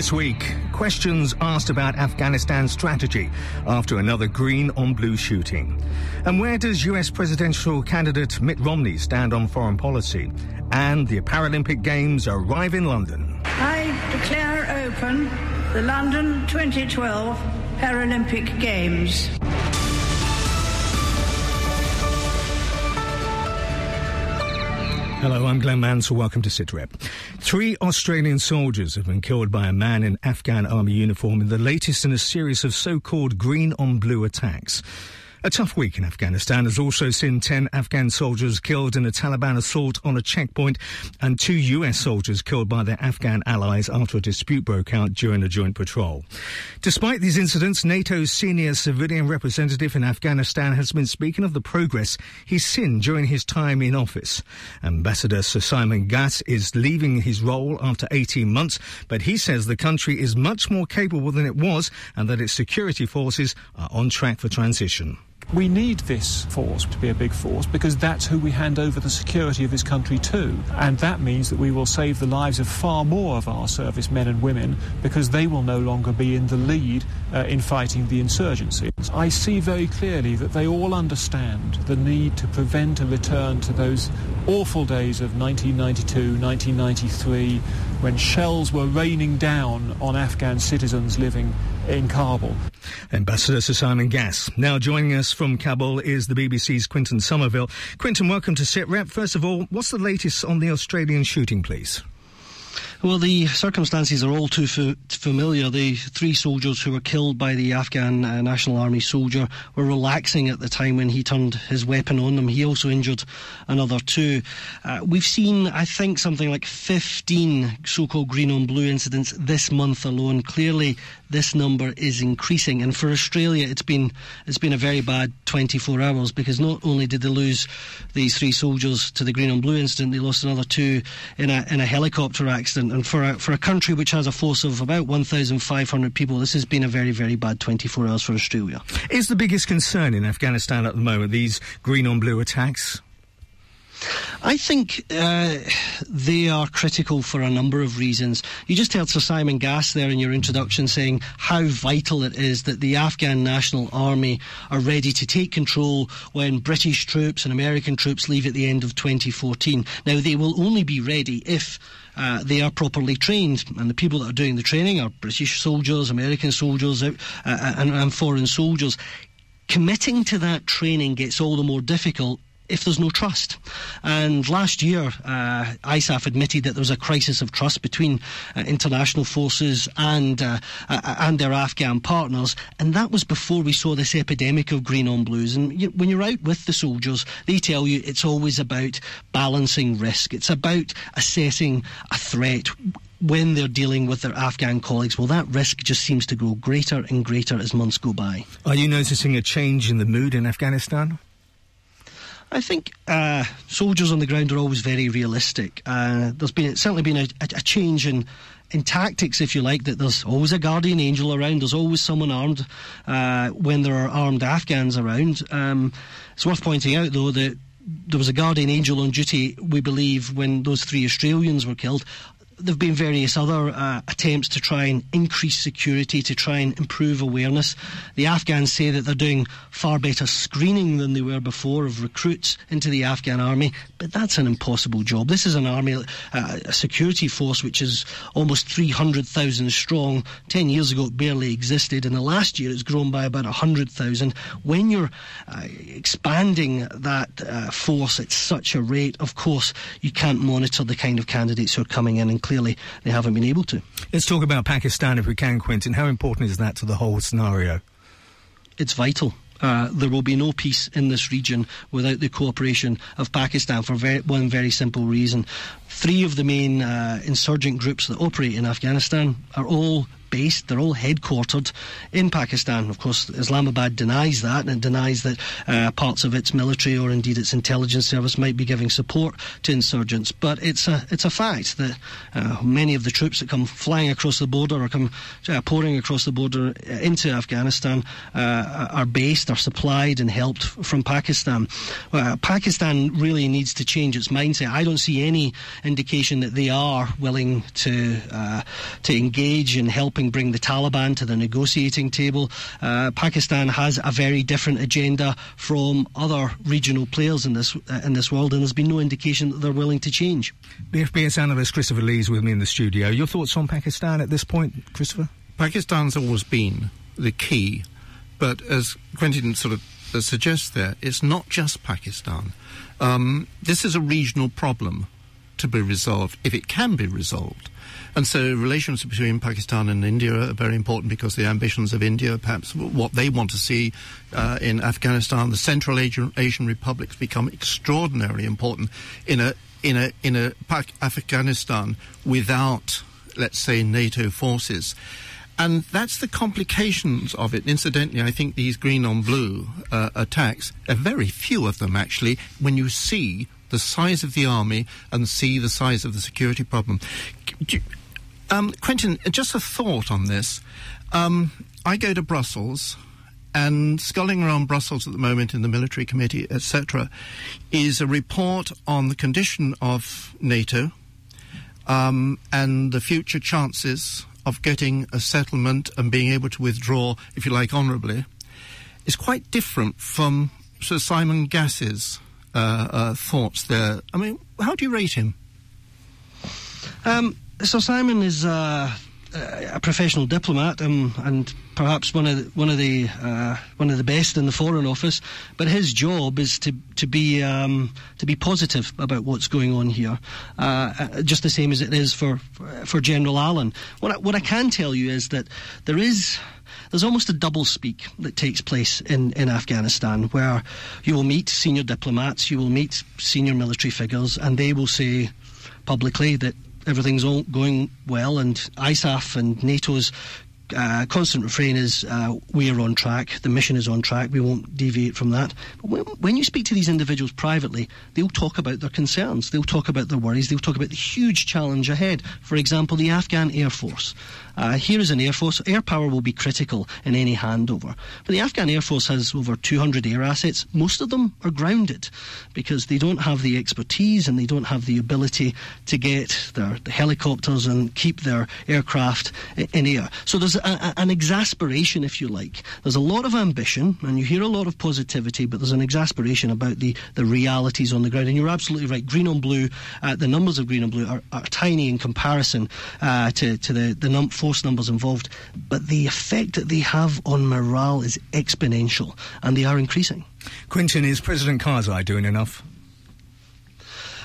This week, questions asked about Afghanistan's strategy after another green on blue shooting. And where does US presidential candidate Mitt Romney stand on foreign policy? And the Paralympic Games arrive in London. I declare open the London 2012 Paralympic Games. Hello, I'm Glenn Mansell. Welcome to SITREP. Three Australian soldiers have been killed by a man in Afghan army uniform in the latest in a series of so-called green on blue attacks. A tough week in Afghanistan has also seen 10 Afghan soldiers killed in a Taliban assault on a checkpoint and two US soldiers killed by their Afghan allies after a dispute broke out during a joint patrol. Despite these incidents, NATO's senior civilian representative in Afghanistan has been speaking of the progress he's seen during his time in office. Ambassador Sir Simon Gass is leaving his role after 18 months, but he says the country is much more capable than it was and that its security forces are on track for transition. We need this force to be a big force because that's who we hand over the security of this country to. And that means that we will save the lives of far more of our service men and women because they will no longer be in the lead uh, in fighting the insurgency. I see very clearly that they all understand the need to prevent a return to those awful days of 1992, 1993, when shells were raining down on Afghan citizens living in Kabul. Ambassador Sir Simon Gass. Now joining us from Kabul is the BBC's Quentin Sommerville. Quentin, welcome to SITREP. First of all, what's the latest on the Australian shooting, please? Well, the circumstances are all too f- familiar. The three soldiers who were killed by the Afghan uh, National Army soldier were relaxing at the time when he turned his weapon on them. He also injured another two. Uh, we've seen, I think, something like 15 so called green on blue incidents this month alone. Clearly, this number is increasing. And for Australia, it's been, it's been a very bad 24 hours because not only did they lose these three soldiers to the green on blue incident, they lost another two in a, in a helicopter accident. And for a, for a country which has a force of about 1,500 people, this has been a very, very bad 24 hours for Australia. Is the biggest concern in Afghanistan at the moment these green on blue attacks? I think uh, they are critical for a number of reasons. You just heard Sir Simon Gass there in your introduction saying how vital it is that the Afghan National Army are ready to take control when British troops and American troops leave at the end of 2014. Now, they will only be ready if uh, they are properly trained, and the people that are doing the training are British soldiers, American soldiers, uh, and, and foreign soldiers. Committing to that training gets all the more difficult if there's no trust. And last year, uh, ISAF admitted that there was a crisis of trust between uh, international forces and uh, uh and their Afghan partners, and that was before we saw this epidemic of green on blues. And you, when you're out with the soldiers, they tell you it's always about balancing risk. It's about assessing a threat when they're dealing with their Afghan colleagues, well, that risk just seems to grow greater and greater as months go by. Are you noticing a change in the mood in Afghanistan? I think uh, soldiers on the ground are always very realistic. Uh, there's been certainly been a, a, change in in tactics, if you like, that there's always a guardian angel around. There's always someone armed uh, when there are armed Afghans around. Um, it's worth pointing out, though, that there was a guardian angel on duty, we believe, when those three Australians were killed there have been various other uh, attempts to try and increase security, to try and improve awareness. The Afghans say that they're doing far better screening than they were before of recruits into the Afghan army, but that's an impossible job. This is an army, uh, a security force which is almost 300,000 strong. Ten years ago, it barely existed. In the last year, it's grown by about 100,000. When you're uh, expanding that uh, force at such a rate, of course, you can't monitor the kind of candidates who are coming in and clearly they haven't been able to. Let's talk about Pakistan if we can, Quentin. How important is that to the whole scenario? It's vital. Uh, there will be no peace in this region without the cooperation of Pakistan for very, one very simple reason. Three of the main uh, insurgent groups that operate in Afghanistan are all based, they're all headquartered in Pakistan. Of course, Islamabad denies that and denies that uh, parts of its military or indeed its intelligence service might be giving support to insurgents. But it's a it's a fact that uh, many of the troops that come flying across the border or come uh, pouring across the border into Afghanistan uh, are based, are supplied, and helped from Pakistan. Uh, Pakistan really needs to change its mindset. I don't see any indication that they are willing to uh, to engage in helping bring the Taliban to the negotiating table. Uh, Pakistan has a very different agenda from other regional players in this uh, in this world, and there's been no indication that they're willing to change. BFBS analyst Christopher Lee is with me in the studio. Your thoughts on Pakistan at this point, Christopher? Pakistan's always been the key, but as Quentin sort of uh, suggests there, it's not just Pakistan. Um, this is a regional problem to be resolved, if it can be resolved. And so relations between Pakistan and India are very important because the ambitions of India, perhaps what they want to see uh, in Afghanistan, the Central Asian, Asian republics become extraordinarily important in a in a in a Afghanistan without, let's say, NATO forces. And that's the complications of it. Incidentally, I think these green on blue uh, attacks, are very few of them actually, when you see the size of the army and see the size of the security problem. Um, Quentin, just a thought on this. Um, I go to Brussels, and sculling around Brussels at the moment in the military committee, etc., is a report on the condition of NATO um, and the future chances of getting a settlement and being able to withdraw, if you like, honourably, is quite different from Sir Simon Gass's thoughts there. I mean, how do you rate him? Um, Sir Simon is uh, a professional diplomat um, and perhaps one of the, one of the uh, one of the best in the Foreign Office. But his job is to to be um, to be positive about what's going on here, uh, uh just the same as it is for for General Allen. What I, what I can tell you is that there is there's almost a double speak that takes place in, in Afghanistan where you will meet senior diplomats, you will meet senior military figures, and they will say publicly that everything's all going well and ISAF and NATO's uh, constant refrain is uh, we are on track, the mission is on track, we won't deviate from that. But when, when, you speak to these individuals privately, they'll talk about their concerns, they'll talk about their worries, they'll talk about the huge challenge ahead. For example, the Afghan Air Force. Uh, here is an Air Force. Air power will be critical in any handover. But the Afghan Air Force has over 200 air assets. Most of them are grounded because they don't have the expertise and they don't have the ability to get their the helicopters and keep their aircraft in air. So there's a, a, an exasperation, if you like. There's a lot of ambition and you hear a lot of positivity, but there's an exasperation about the, the realities on the ground. And you're absolutely right. Green on blue, uh, the numbers of green on blue are, are tiny in comparison uh, to, to the, the num- force numbers involved, but the effect that they have on morale is exponential, and they are increasing. Quentin, is President Karzai doing enough?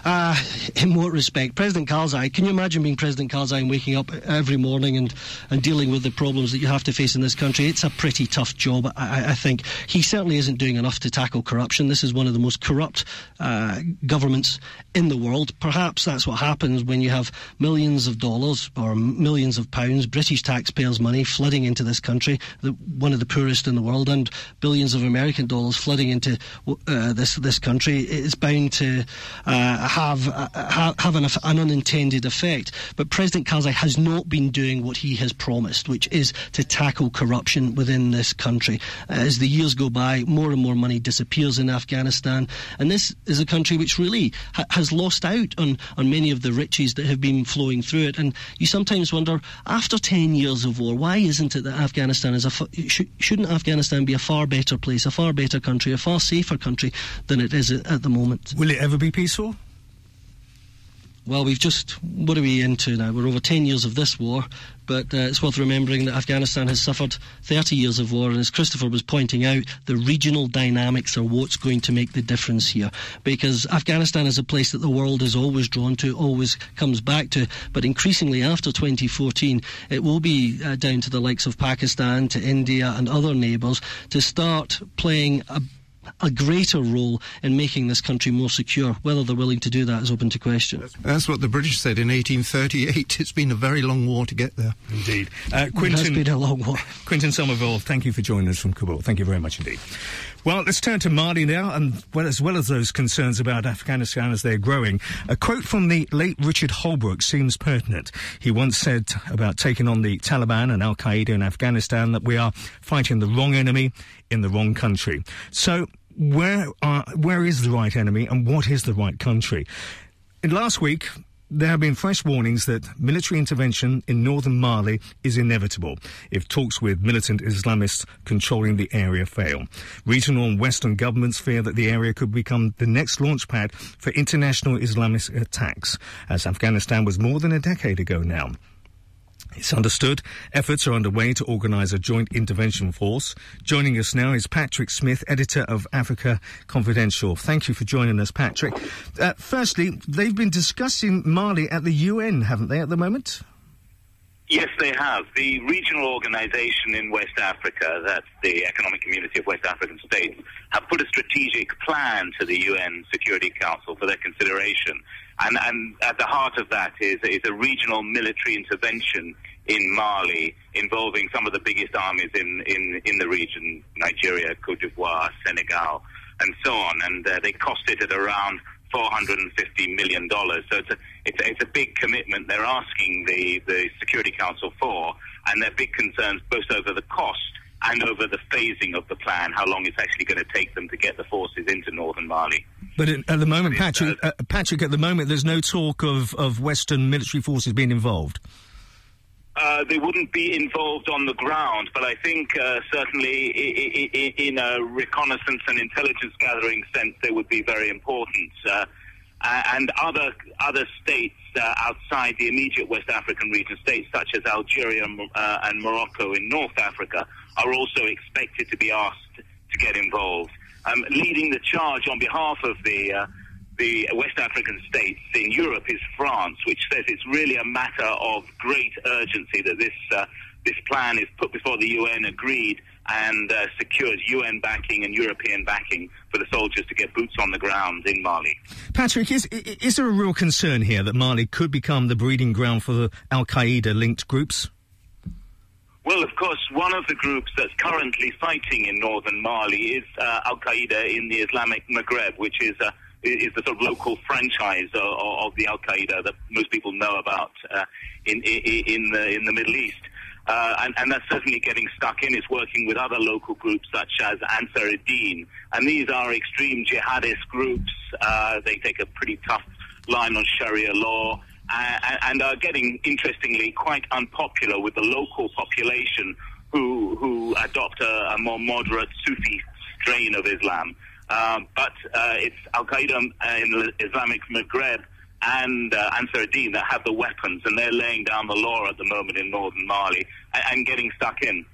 Uh, in what respect? President Karzai, can you imagine being President Karzai and waking up every morning and, and dealing with the problems that you have to face in this country? It's a pretty tough job, I, I think. He certainly isn't doing enough to tackle corruption. This is one of the most corrupt uh, governments in the world. Perhaps that's what happens when you have millions of dollars or millions of pounds, British taxpayers' money flooding into this country, the, one of the poorest in the world, and billions of American dollars flooding into uh, this this country. It's bound to uh, have uh, have an, an, unintended effect. But President Karzai has not been doing what he has promised, which is to tackle corruption within this country. As the years go by, more and more money disappears in Afghanistan, and this is a country which really ha- has lost out on, on many of the riches that have been flowing through it. And you sometimes wonder, after 10 years of war, why isn't it that Afghanistan is a sh- shouldn't Afghanistan be a far better place, a far better country, a far safer country than it is at the moment? Will it ever be peaceful? Well, we've just, what are we into now? We're over 10 years of this war, but uh, it's worth remembering that Afghanistan has suffered 30 years of war, and as Christopher was pointing out, the regional dynamics are what's going to make the difference here. Because Afghanistan is a place that the world is always drawn to, always comes back to, but increasingly after 2014, it will be uh, down to the likes of Pakistan, to India, and other neighbours to start playing a a greater role in making this country more secure. Whether they're willing to do that is open to question. That's what the British said in 1838. It's been a very long war to get there. Indeed. Uh, It has been a long war. Quentin Sommerville, thank you for joining us from Kabul. Thank you very much indeed. Well, let's turn to Mali now, and well, as well as those concerns about Afghanistan as they're growing, a quote from the late Richard Holbrooke seems pertinent. He once said about taking on the Taliban and Al Qaeda in Afghanistan that we are fighting the wrong enemy in the wrong country. So, where are, where is the right enemy, and what is the right country? In last week, there have been fresh warnings that military intervention in northern Mali is inevitable if talks with militant Islamists controlling the area fail. Regional and Western governments fear that the area could become the next launchpad for international Islamist attacks, as Afghanistan was more than a decade ago now. It's understood. Efforts are underway to organise a joint intervention force. Joining us now is Patrick Smith, editor of Africa Confidential. Thank you for joining us, Patrick. Uh, firstly, they've been discussing Mali at the UN, haven't they, at the moment? Yes, they have. The regional organization in West Africa, that's the Economic Community of West African States, have put a strategic plan to the UN Security Council for their consideration. And, and at the heart of that is, is a regional military intervention in Mali involving some of the biggest armies in, in, in the region Nigeria, Cote d'Ivoire, Senegal, and so on. And uh, they cost it at around $450 million. So it's a, it's a, it's a big commitment they're asking the, the Security Council for, and their big concerns both over the cost and over the phasing of the plan, how long it's actually going to take them to get the forces into northern Mali. But at, at the moment, Patrick, uh, Patrick, at the moment, there's no talk of, of Western military forces being involved. Uh, they wouldn't be involved on the ground, but I think uh, certainly i- i- in a reconnaissance and intelligence gathering sense, they would be very important. Uh, and other other states uh, outside the immediate West African region, states such as Algeria uh, and Morocco in North Africa, are also expected to be asked to get involved. Um, leading the charge on behalf of the uh, the West African states in Europe is France, which says it's really a matter of great urgency that this uh, this plan is put before the UN, agreed, and uh, secures UN backing and European backing for the soldiers to get boots on the ground in Mali. Patrick, is, is there a real concern here that Mali could become the breeding ground for the Al Qaeda linked groups? Well, of course, one of the groups that's currently fighting in northern Mali is uh, Al Qaeda in the Islamic Maghreb, which is uh, is the sort of local franchise of, of the Al Qaeda that most people know about uh, in, in the in the Middle East. Uh, and, and that's certainly getting stuck in. It's working with other local groups such as Ansar ad-Din. And these are extreme jihadist groups. Uh, they take a pretty tough line on Sharia law uh, and are getting, interestingly, quite unpopular with the local population who, who adopt a, a more moderate Sufi strain of Islam. Um, but uh, it's Al Qaeda in the Islamic Maghreb and uh, Ansar ad-Din that have the weapons, and they're laying down the law at the moment in northern Mali and, and getting stuck in.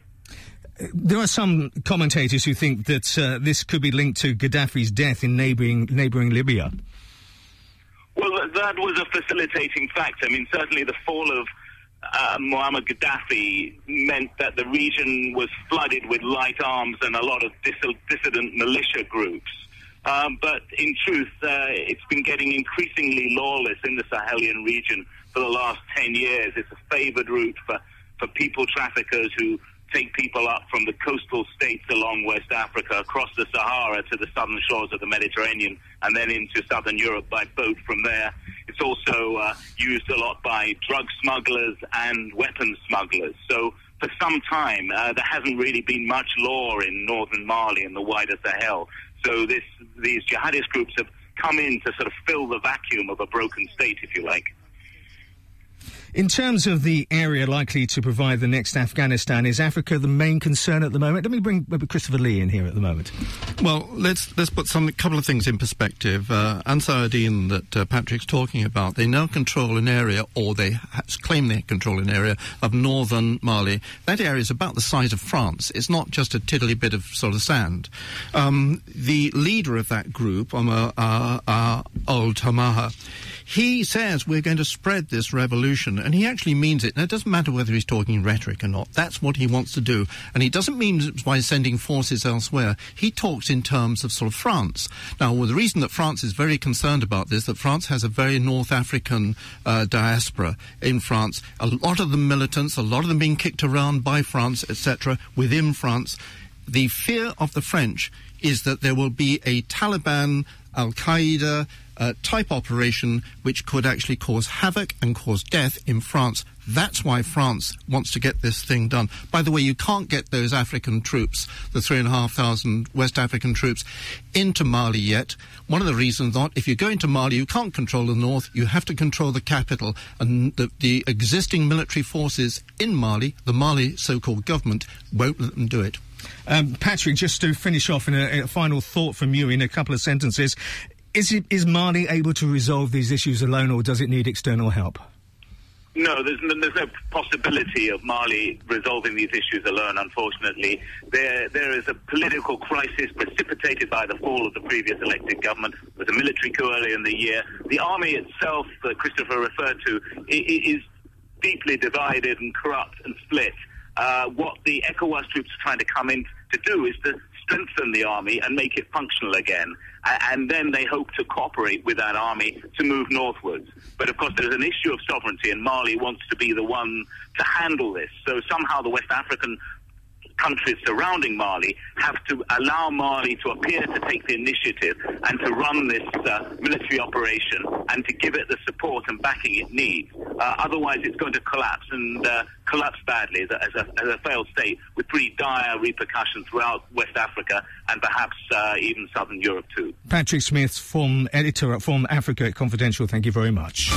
There are some commentators who think that uh, this could be linked to Gaddafi's death in neighbouring neighbouring Libya. Well, that was a facilitating factor. I mean, certainly the fall of uh, Muammar Gaddafi meant that the region was flooded with light arms and a lot of dis- dissident militia groups. Um, but in truth, uh, it's been getting increasingly lawless in the Sahelian region for the last 10 years. It's a favored route for, for people traffickers who take people up from the coastal states along West Africa across the Sahara to the southern shores of the Mediterranean and then into southern Europe by boat from there. It's also uh, used a lot by drug smugglers and weapons smugglers. So for some time, uh, there hasn't really been much law in northern Mali and the wider Sahel. So this, these jihadist groups have come in to sort of fill the vacuum of a broken state, if you like. In terms of the area likely to provide the next Afghanistan, is Africa the main concern at the moment? Let me bring Christopher Lee in here at the moment. Well, let's let's put some couple of things in perspective. Uh, Ansar ad-Din that uh, Patrick's talking about, they now control an area, or they claim they control an area of northern Mali. That area is about the size of France. It's not just a tiddly bit of sort of sand. Um, the leader of that group, Omar uh, uh, Al Tamaha, he says we're going to spread this revolution, and he actually means it. And it doesn't matter whether he's talking rhetoric or not. That's what he wants to do. And he doesn't mean by sending forces elsewhere. He talks in terms of sort of France. Now, well, the reason that France is very concerned about this, that France has a very North African uh, diaspora in France. A lot of them militants, a lot of them being kicked around by France, etc., within France. The fear of the French is that there will be a Taliban, Al Qaeda, uh, type operation which could actually cause havoc and cause death in France. That's why France wants to get this thing done. By the way, you can't get those African troops, the three and a half thousand West African troops, into Mali yet. One of the reasons not, if you go into Mali, you can't control the north, you have to control the capital. And the, the existing military forces in Mali, the Mali so called government, won't let them do it. Um, Patrick, just to finish off in a, a, final thought from you in a couple of sentences, is, it, is Mali able to resolve these issues alone, or does it need external help? No, there's no, there's no possibility of Mali resolving these issues alone, unfortunately. There, there is a political crisis precipitated by the fall of the previous elected government. There was a military coup earlier in the year. The army itself, that Christopher referred to, is deeply divided and corrupt and split. Uh, what the ECOWAS troops are trying to come in to do is to strengthen the army and make it functional again. And then they hope to cooperate with that army to move northwards. But of course, there's an issue of sovereignty, and Mali wants to be the one to handle this. So somehow the West African countries surrounding Mali have to allow Mali to appear to take the initiative and to run this uh, military operation and to give it the support and backing it needs. Uh, otherwise, it's going to collapse and uh, collapse badly as a, as, a, failed state with pretty dire repercussions throughout West Africa and perhaps uh, even southern Europe too. Patrick Smith, from editor at from Africa Confidential, thank you very much.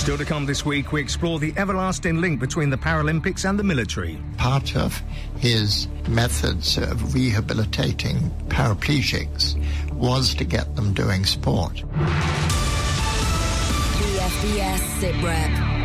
Still to come this week, we explore the everlasting link between the Paralympics and the military. Part of his methods of rehabilitating paraplegics was to get them doing sport. BFBS SITREP.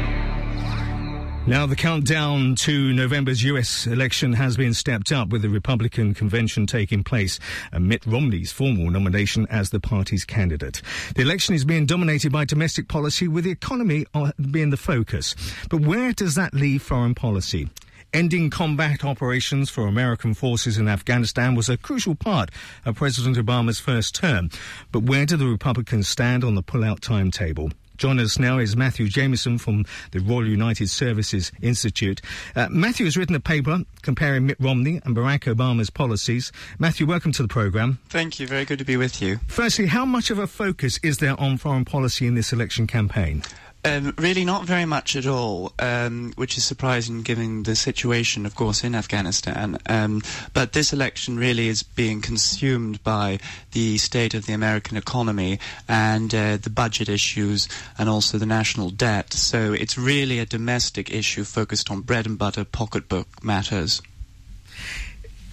Now, the countdown to November's US election has been stepped up with the Republican convention taking place and Mitt Romney's formal nomination as the party's candidate. The election is being dominated by domestic policy with the economy uh, being the focus. But where does that leave foreign policy? Ending combat operations for American forces in Afghanistan was a crucial part of President Obama's first term. But where do the Republicans stand on the pullout timetable? Join us now is Matthew Jameson from the Royal United Services Institute. Uh, Matthew has written a paper comparing Mitt Romney and Barack Obama's policies. Matthew, welcome to the programme. Thank you. Very good to be with you. Firstly, how much of a focus is there on foreign policy in this election campaign? Um, really, not very much at all, um, which is surprising given the situation, of course, in Afghanistan. Um, but this election really is being consumed by the state of the American economy and uh, the budget issues and also the national debt. So it's really a domestic issue focused on bread and butter pocketbook matters.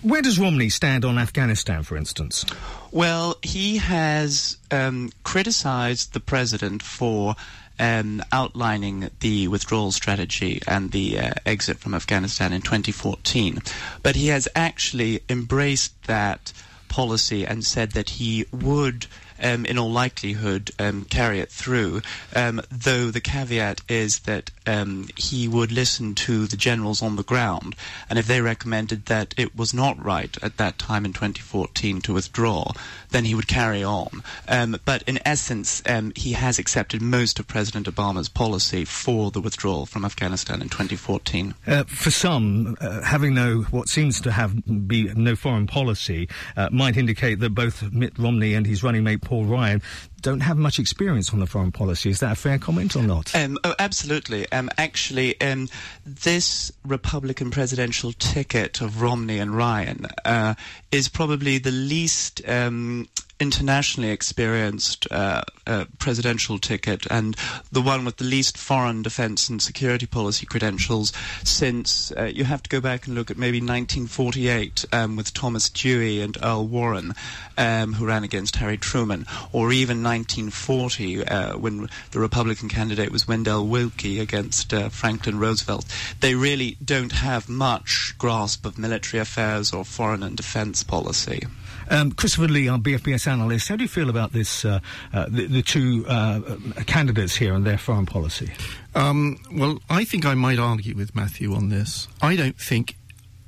Where does Romney stand on Afghanistan, for instance? Well, he has um, criticized the president for um, outlining the withdrawal strategy and the uh, exit from Afghanistan in 2014. But he has actually embraced that policy and said that he would um, in all likelihood, um, carry it through. Um, though the caveat is that um, he would listen to the generals on the ground, and if they recommended that it was not right at that time in 2014 to withdraw, then he would carry on. Um, but in essence, um, he has accepted most of President Obama's policy for the withdrawal from Afghanistan in 2014. Uh, for some, uh, having no what seems to have be no foreign policy uh, might indicate that both Mitt Romney and his running mate Paul Ryan don't have much experience on the foreign policy. Is that a fair comment or not? Um, oh, absolutely. Um, actually, um, this Republican presidential ticket of Romney and Ryan uh, is probably the least um, internationally experienced uh, uh, presidential ticket and the one with the least foreign defense and security policy credentials since uh, you have to go back and look at maybe 1948 um, with Thomas Dewey and Earl Warren, um, who ran against Harry Truman, or even 1940 uh, when the Republican candidate was Wendell Willkie against uh, Franklin Roosevelt. They really don't have much grasp of military affairs or foreign and defense policy. Um, Christopher Lee, our BFBS analyst, how do you feel about this, uh, uh, the, the, two uh, candidates here and their foreign policy? Um, well, I think I might argue with Matthew on this. I don't think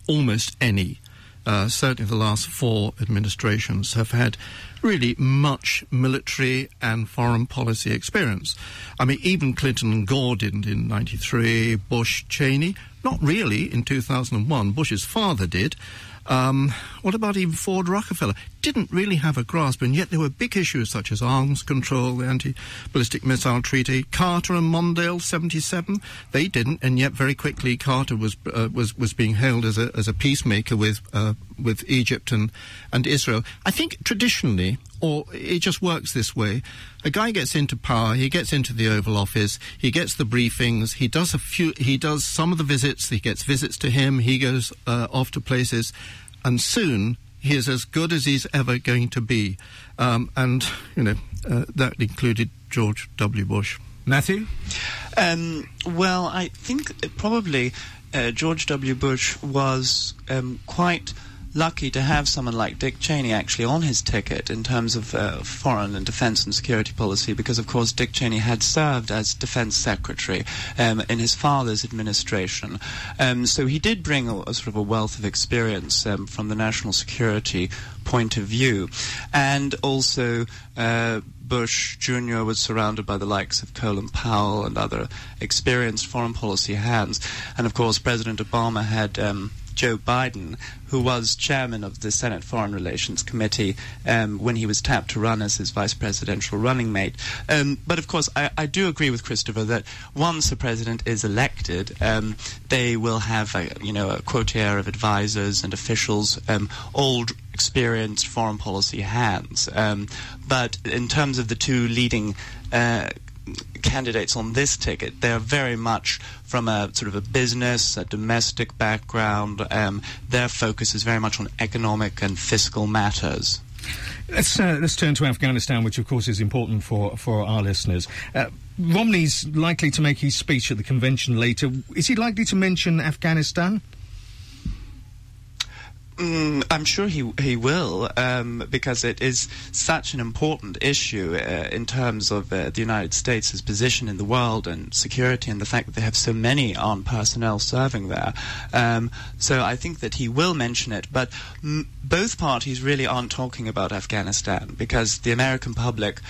almost any, uh, certainly the last four administrations, have had really much military and foreign policy experience. I mean, even Clinton and Gore didn't in 93, Bush, Cheney, not really in 2001. Bush's father did. Um, what about even Ford Rockefeller? Didn't really have a grasp, and yet there were big issues such as arms control, the anti ballistic missile treaty. Carter and Mondale, 77, they didn't, and yet very quickly Carter was, uh, was, was being hailed as a, as a peacemaker with, uh, with Egypt and, and Israel. I think traditionally, or it just works this way. A guy gets into power, he gets into the Oval Office, he gets the briefings, he does a few, he does some of the visits, he gets visits to him, he goes uh, off to places, and soon he is as good as he's ever going to be. Um, and, you know, uh, that included George W. Bush. Matthew? Um, well, I think probably uh, George W. Bush was um, quite lucky to have someone like Dick Cheney actually on his ticket in terms of uh, foreign and defense and security policy, because of course Dick Cheney had served as defense secretary um, in his father's administration. Um, so he did bring a, a, sort of a wealth of experience um, from the national security point of view, and also. Uh, Bush Jr. was surrounded by the likes of Colin Powell and other experienced foreign policy hands. And of course, President Obama had um, Joe Biden, who was chairman of the Senate Foreign Relations Committee um, when he was tapped to run as his vice presidential running mate. Um, but of course, I, I, do agree with Christopher that once a president is elected, um, they will have a, you know a quotier of advisors and officials, um, all experienced foreign policy hands. Um, but in terms of the two leading uh, candidates on this ticket, they're very much from a sort of a business, a domestic background. Um, their focus is very much on economic and fiscal matters. Let's uh, let's turn to Afghanistan, which of course is important for for our listeners. Uh, Romney's likely to make his speech at the convention later. Is he likely to mention Afghanistan? Mm, I'm sure he he will um, because it is such an important issue uh, in terms of uh, the United States' position in the world and security and the fact that they have so many armed personnel serving there. Um, so I think that he will mention it, but m- both parties really aren't talking about Afghanistan because the American public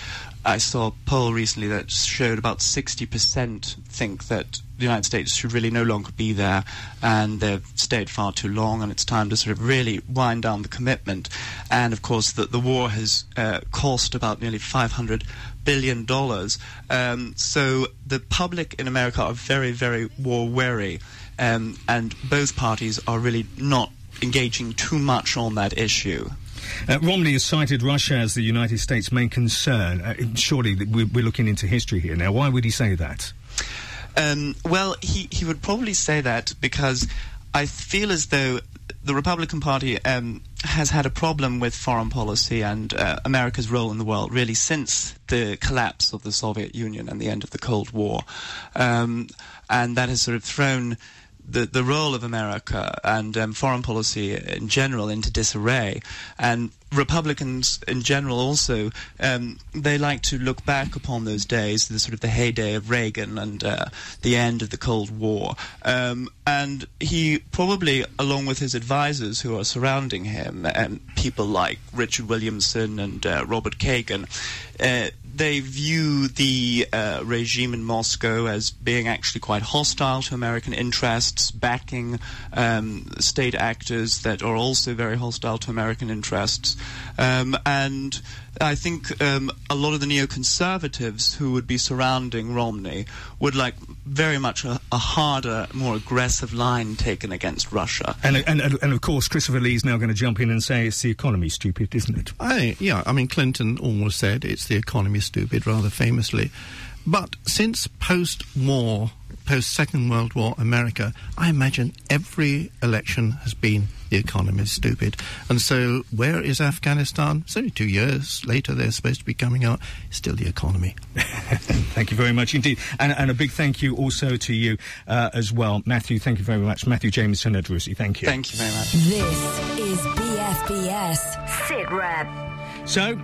I saw a poll recently that showed about 60% think that the United States should really no longer be there and they've stayed far too long and it's time to sort of really wind down the commitment. And of course, the, the war has uh, cost about nearly 500 billion dollars. Um, so the public in America are very, very war weary, um, and both parties are really not engaging too much on that issue. Uh, Romney has cited Russia as the United States' main concern. Uh, surely we're, we're, looking into history here now. Why would he say that? Um, well, he, he would probably say that because I feel as though the Republican Party um, has had a problem with foreign policy and uh, America's role in the world really since the collapse of the Soviet Union and the end of the Cold War. Um, and that has sort of thrown the, the role of America and um, foreign policy in general into disarray. And Republicans in general also um, they like to look back upon those days, the sort of the heyday of Reagan and uh, the end of the Cold War. Um, and he probably, along with his advisors who are surrounding him, and people like Richard Williamson and uh, Robert Kagan, uh, they view the uh, regime in Moscow as being actually quite hostile to American interests, backing um, state actors that are also very hostile to American interests. Um, and I think um, a lot of the neoconservatives who would be surrounding Romney would like very much a, a harder, more aggressive line taken against Russia. And, and, and of course, Christopher Lee is now going to jump in and say it's the economy stupid, isn't it? I, yeah, I mean, Clinton almost said it's the economy stupid, rather famously. But since post war post Second World War America, I imagine every election has been the economy is stupid. And so, where is Afghanistan? It's only two years later, they're supposed to be coming out. still the economy. thank you very much indeed. And, and, a big thank you also to you uh, as well, Matthew. Thank you very much. Matthew Jameson at Thank you. Thank you very much. This is is BFBS Sit Rep. So,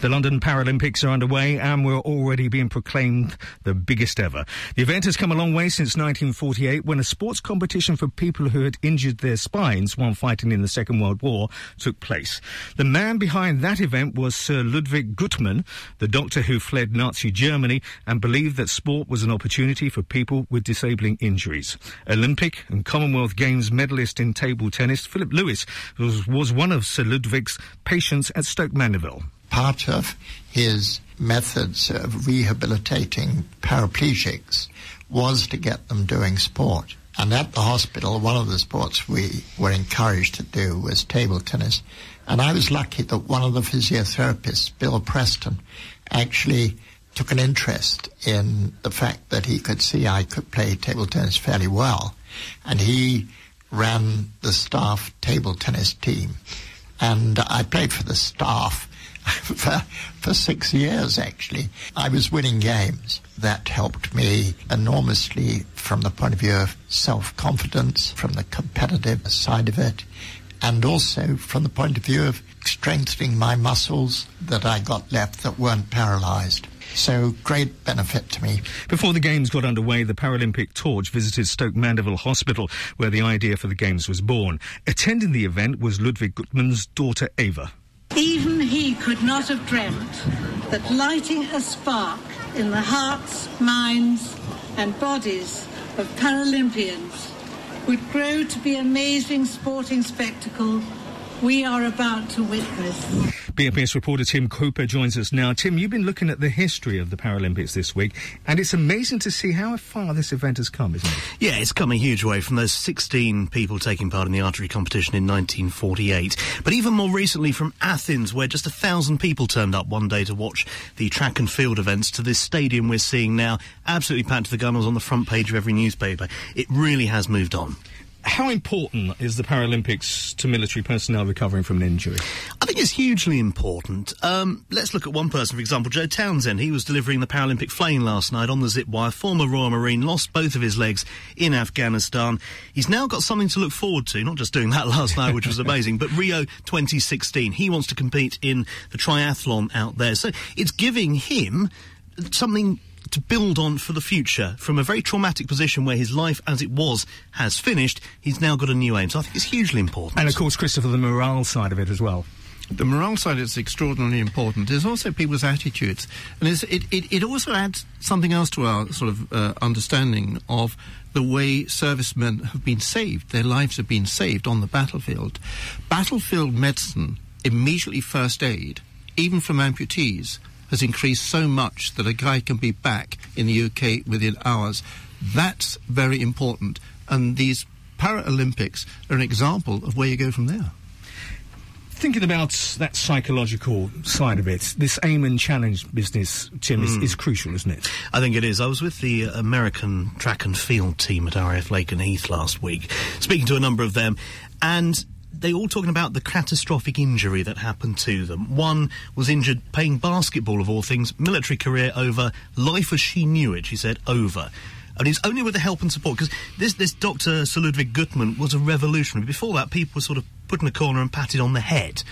the London Paralympics are underway and we're already being proclaimed the biggest ever. The event has come a long way since 1948 when a sports competition for people who had injured their spines while fighting in the Second World War took place. The man behind that event was Sir Ludwig Guttmann, the doctor who fled Nazi Germany and believed that sport was an opportunity for people with disabling injuries. Olympic and Commonwealth Games medalist in table tennis Philip Lewis was, was one of Sir Ludwig's patients at Stoke Mandeville part of his methods of rehabilitating paraplegics was to get them doing sport. And at the hospital, one of the sports we were encouraged to do was table tennis. And I was lucky that one of the physiotherapists, Bill Preston, actually took an interest in the fact that he could see I could play table tennis fairly well. And he ran the staff table tennis team. And I played for the staff for, for six years, actually. I was winning games. That helped me enormously from the point of view of self-confidence, from the competitive side of it, and also from the point of view of strengthening my muscles that I got left that weren't paralyzed. So great benefit to me. Before the Games got underway, the Paralympic Torch visited Stoke Mandeville Hospital, where the idea for the Games was born. Attending the event was Ludwig Guttmann's daughter Ava. Even he could not have dreamt that lighting a spark in the hearts, minds, and bodies of Paralympians would grow to be amazing sporting spectacle we are about to witness. BFBS reporter Tim Cooper joins us now. Tim, you've been looking at the history of the Paralympics this week, and it's amazing to see how far this event has come, isn't it? Yeah, it's come a huge way from those 16 people taking part in the archery competition in 1948. But even more recently from Athens, where just a thousand people turned up one day to watch the track and field events, to this stadium we're seeing now, absolutely packed to the gunnels on the front page of every newspaper. It really has moved on. How important is the Paralympics to military personnel recovering from an injury? I think it's hugely important. Um, let's look at one person, for example, Joe Townsend. He was delivering the Paralympic flame last night on the zip wire. Former Royal Marine, lost both of his legs in Afghanistan. He's now got something to look forward to, not just doing that last night, which was amazing, but Rio 2016. He wants to compete in the triathlon out there. So it's giving him something to build on for the future. From a very traumatic position where his life as it was has finished, he's now got a new aim. So I think it's hugely important. And of course, Christopher, the morale side of it as well. The morale side is extraordinarily important. There's also people's attitudes. And it, it, it also adds something else to our sort of uh, understanding of the way servicemen have been saved. Their lives have been saved on the battlefield. Battlefield medicine, immediately first aid, even from amputees, has increased so much that a guy can be back in the UK within hours. That's very important. And these Paralympics are an example of where you go from there. Thinking about that psychological side of it, this aim and challenge business, Tim, mm. is, hmm. is, crucial, isn't it? I think it is. I was with the American track and field team at RAF Heath last week, speaking to a number of them, and they all talking about the catastrophic injury that happened to them. One was injured playing basketball, of all things, military career over, life as she knew it, she said, over. And it's only with the help and support, because this, this Dr. Sir Ludwig Guttmann was a revolutionary. Before that, people were sort of put in a corner and patted on the head.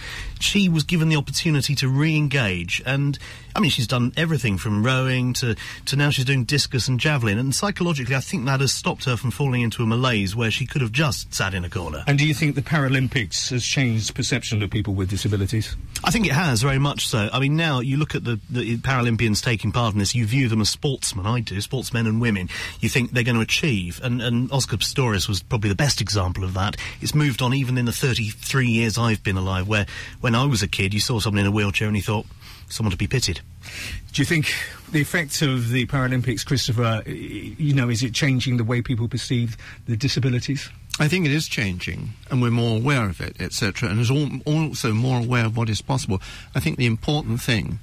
She was given the opportunity to re-engage, and I mean, she's done everything from rowing to, to now she's doing discus and javelin. And psychologically, I think that has stopped her from falling into a malaise where she could have just sat in a corner. And do you think the Paralympics has changed perception of people with disabilities? I think it has very much so. I mean, now you look at the, the Paralympians taking part in this, you view them as sportsmen. I do, sportsmen and women. You think they're going to achieve, and, and Oscar Pistorius was probably the best example of that. It's moved on even in the 33 years I've been alive, where when I was a kid, you saw someone in a wheelchair and you thought, someone to be pitied. Do you think the effect of the Paralympics, Christopher, you know, is it changing the way people perceive the disabilities? I think it is changing, and we're more aware of it, etc., and is also more aware of what is possible. I think the important thing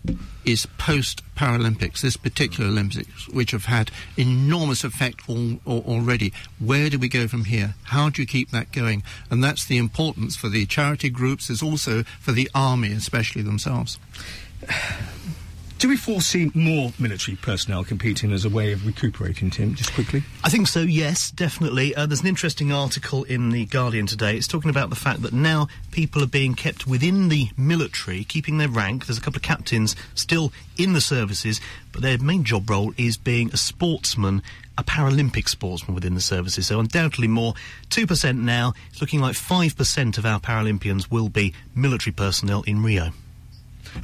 is post Paralympics, this particular Olympics, which have had enormous effect all, all, already. Where do we go from here? How do you keep that going? And that's the importance for the charity groups. Is also for the army, especially themselves. Do we foresee more military personnel competing as a way of recuperating, Tim, just quickly? I think so, yes, definitely. Uh, there's an interesting article in The Guardian today. It's talking about the fact that now people are being kept within the military, keeping their rank. There's a couple of captains still in the services, but their main job role is being a sportsman a Paralympic sportsman within the services. So undoubtedly more. 2% now. It's looking like 5% of our Paralympians will be military personnel in Rio.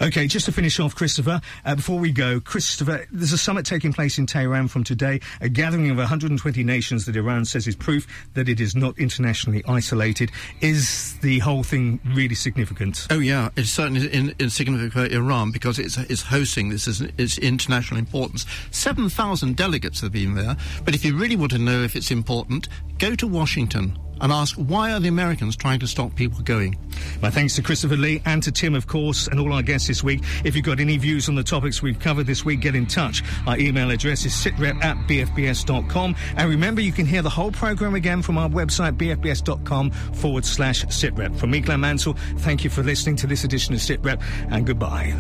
Okay, just to finish off, Christopher, uh, before we go, Christopher, there's a summit taking place in Tehran from today, a gathering of 120 nations that Iran says is proof that it is not internationally isolated. Is the whole thing really significant? Oh, yeah, it's certainly in, in significant for Iran because it's, it's hosting this is its international importance. 7,000 delegates have been there, but if you really want to know if it's important, go to Washington and ask why are the Americans trying to stop people going? My thanks to Christopher Lee and to Tim, of course, and all our guests this week. If you've got any views on the topics we've covered this week, get in touch. Our email address is sitrep at bfbs.com. And remember, you can hear the whole programme again from our website, bfbs.com forward slash sitrep. From me, Glenn Mansell, thank you for listening to this edition of Sitrep, and goodbye.